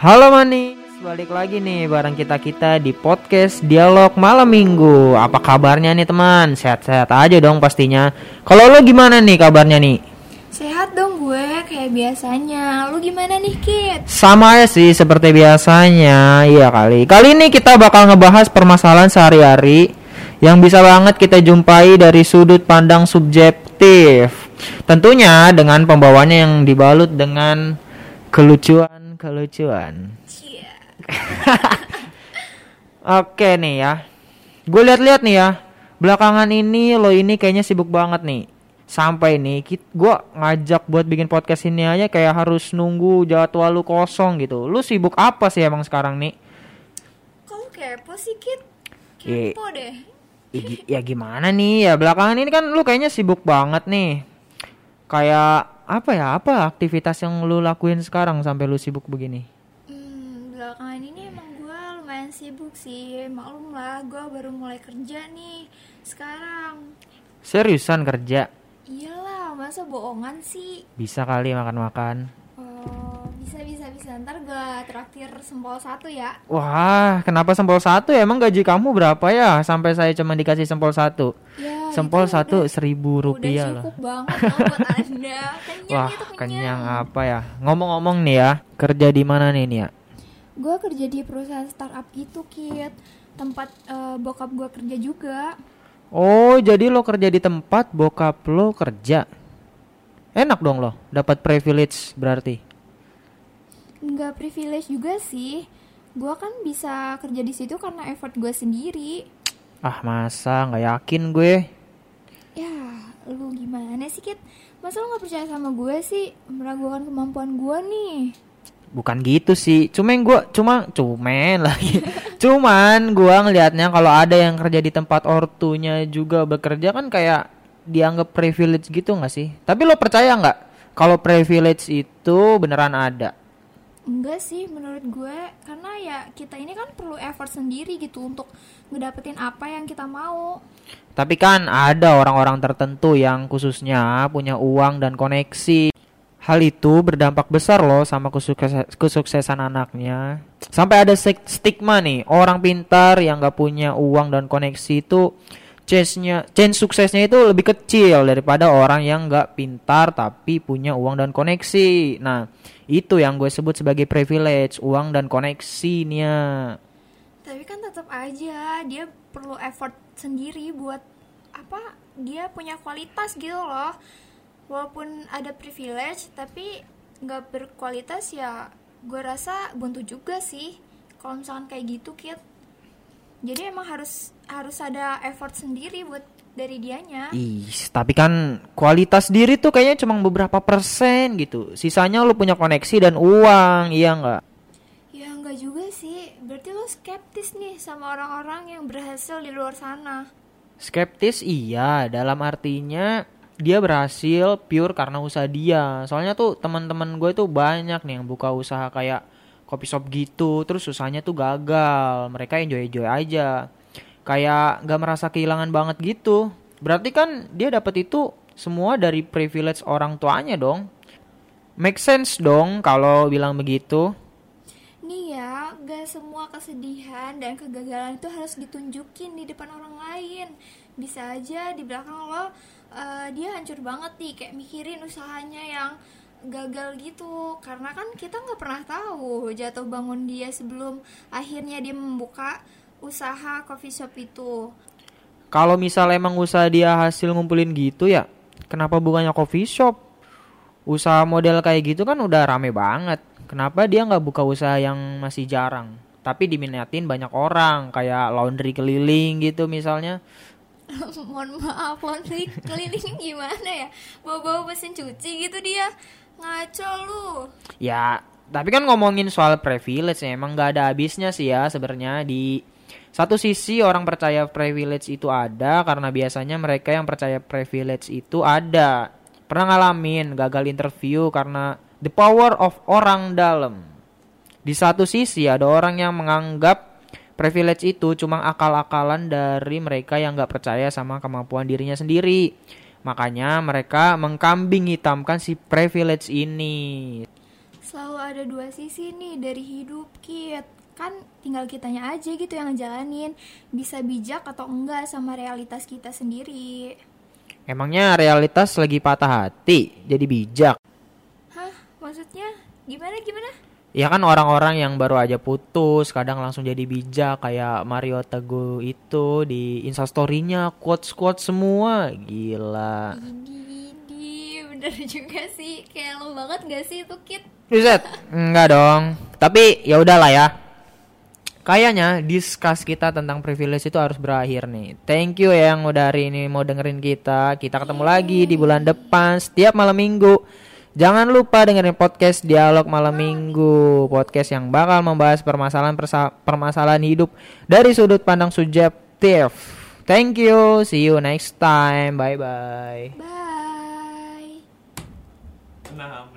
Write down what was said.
Halo manis, balik lagi nih bareng kita-kita di podcast Dialog Malam Minggu. Apa kabarnya nih teman? Sehat-sehat aja dong pastinya. Kalau lo gimana nih kabarnya nih? Sehat dong gue kayak biasanya. Lu gimana nih, Kit? Sama ya sih seperti biasanya. Iya kali. Kali ini kita bakal ngebahas permasalahan sehari-hari yang bisa banget kita jumpai dari sudut pandang subjektif. Tentunya dengan pembawanya yang dibalut dengan kelucuan kelucuan. Cia. Oke nih ya. Gue lihat-lihat nih ya. Belakangan ini lo ini kayaknya sibuk banget nih. Sampai nih gue ngajak buat bikin podcast ini aja kayak harus nunggu jadwal lu kosong gitu. Lu sibuk apa sih emang sekarang nih? Lu kepo sih, Kit? Kepo deh. Ya, gi- ya gimana nih ya belakangan ini kan lu kayaknya sibuk banget nih. Kayak apa ya? Apa aktivitas yang lu lakuin sekarang sampai lu sibuk begini? Hmm, belakangan ini emang gue lumayan sibuk sih. Maklum lah, gue baru mulai kerja nih. Sekarang. Seriusan kerja? Iyalah, masa bohongan sih? Bisa kali makan-makan. Bisa. Ntar gue traktir sempol satu ya. Wah, kenapa sempol satu ya? Emang gaji kamu berapa ya? Sampai saya cuma dikasih sempol satu. Ya, Sempol satu udah- seribu rupiah Udah lah. cukup banget buat anda. Kenyang Wah, itu kenyang apa ya? Ngomong-ngomong nih ya, kerja di mana nih Nia? Gue kerja di perusahaan startup gitu, Kit. Tempat eh, bokap gue kerja juga. Oh, jadi lo kerja di tempat bokap lo kerja. Enak dong lo, dapat privilege berarti. Nggak privilege juga sih. Gue kan bisa kerja di situ karena effort gue sendiri. Ah, masa nggak yakin gue? Ya, lu gimana sih, Kit? Masa lu nggak percaya sama gue sih? Meragukan kemampuan gue nih. Bukan gitu sih, cuman gua cuma cuman lagi. cuman gua ngelihatnya kalau ada yang kerja di tempat ortunya juga bekerja kan kayak dianggap privilege gitu nggak sih? Tapi lo percaya nggak kalau privilege itu beneran ada? Enggak sih menurut gue Karena ya kita ini kan perlu effort sendiri gitu Untuk ngedapetin apa yang kita mau Tapi kan ada orang-orang tertentu yang khususnya punya uang dan koneksi. Hal itu berdampak besar loh sama kesukses- kesuksesan anaknya. Sampai ada stigma nih, orang pintar yang gak punya uang dan koneksi itu chance-nya, chance suksesnya itu lebih kecil daripada orang yang gak pintar tapi punya uang dan koneksi. Nah, itu yang gue sebut sebagai privilege, uang dan koneksinya. Tapi kan tetap aja dia perlu effort sendiri buat apa? Dia punya kualitas gitu loh. Walaupun ada privilege tapi nggak berkualitas ya gue rasa buntu juga sih. Kalau misalkan kayak gitu Kit. Jadi emang harus harus ada effort sendiri buat dari dianya. Ih, tapi kan kualitas diri tuh kayaknya cuma beberapa persen gitu. Sisanya lu punya koneksi dan uang, iya nggak? Ya enggak juga sih. Berarti lo skeptis nih sama orang-orang yang berhasil di luar sana. Skeptis iya, dalam artinya dia berhasil pure karena usaha dia. Soalnya tuh teman-teman gue tuh banyak nih yang buka usaha kayak kopi shop gitu, terus usahanya tuh gagal. Mereka enjoy-enjoy aja. Kayak nggak merasa kehilangan banget gitu. Berarti kan dia dapat itu semua dari privilege orang tuanya dong. Make sense dong kalau bilang begitu. Nih ya, gak semua kesedihan dan kegagalan itu harus ditunjukin di depan orang lain. Bisa aja di belakang lo eh, dia hancur banget nih, kayak mikirin usahanya yang gagal gitu. Karena kan kita nggak pernah tahu jatuh bangun dia sebelum akhirnya dia membuka usaha coffee shop itu. Kalau misal emang usaha dia hasil ngumpulin gitu ya, kenapa bukannya coffee shop? Usaha model kayak gitu kan udah rame banget. Kenapa dia nggak buka usaha yang masih jarang? Tapi diminatin banyak orang, kayak laundry keliling gitu misalnya. Mohon maaf, laundry keliling gimana ya? Bawa-bawa mesin cuci gitu dia. Ngaco lu. Ya, tapi kan ngomongin soal privilege ya, emang nggak ada habisnya sih ya sebenarnya di satu sisi orang percaya privilege itu ada karena biasanya mereka yang percaya privilege itu ada. Pernah ngalamin gagal interview karena the power of orang dalam. Di satu sisi ada orang yang menganggap privilege itu cuma akal-akalan dari mereka yang nggak percaya sama kemampuan dirinya sendiri. Makanya mereka mengkambing hitamkan si privilege ini. selalu ada dua sisi nih dari hidup Kit kan tinggal kitanya aja gitu yang ngejalanin. Bisa bijak atau enggak sama realitas kita sendiri. Emangnya realitas lagi patah hati jadi bijak? hah? Maksudnya? Gimana gimana? Ya kan orang-orang yang baru aja putus kadang langsung jadi bijak kayak Mario Teguh itu di instastorynya quotes-quotes semua. Gila. ini ini bener juga sih. Kayak lo banget gak sih itu Kit? Buset, enggak dong. Tapi ya udahlah ya. Kayaknya discuss kita tentang privilege itu harus berakhir nih. Thank you ya yang udah hari ini mau dengerin kita. Kita ketemu lagi di bulan depan setiap malam minggu. Jangan lupa dengerin podcast Dialog Malam Minggu, podcast yang bakal membahas permasalahan permasalahan hidup dari sudut pandang subjektif. Thank you, see you next time. Bye bye. bye Nah,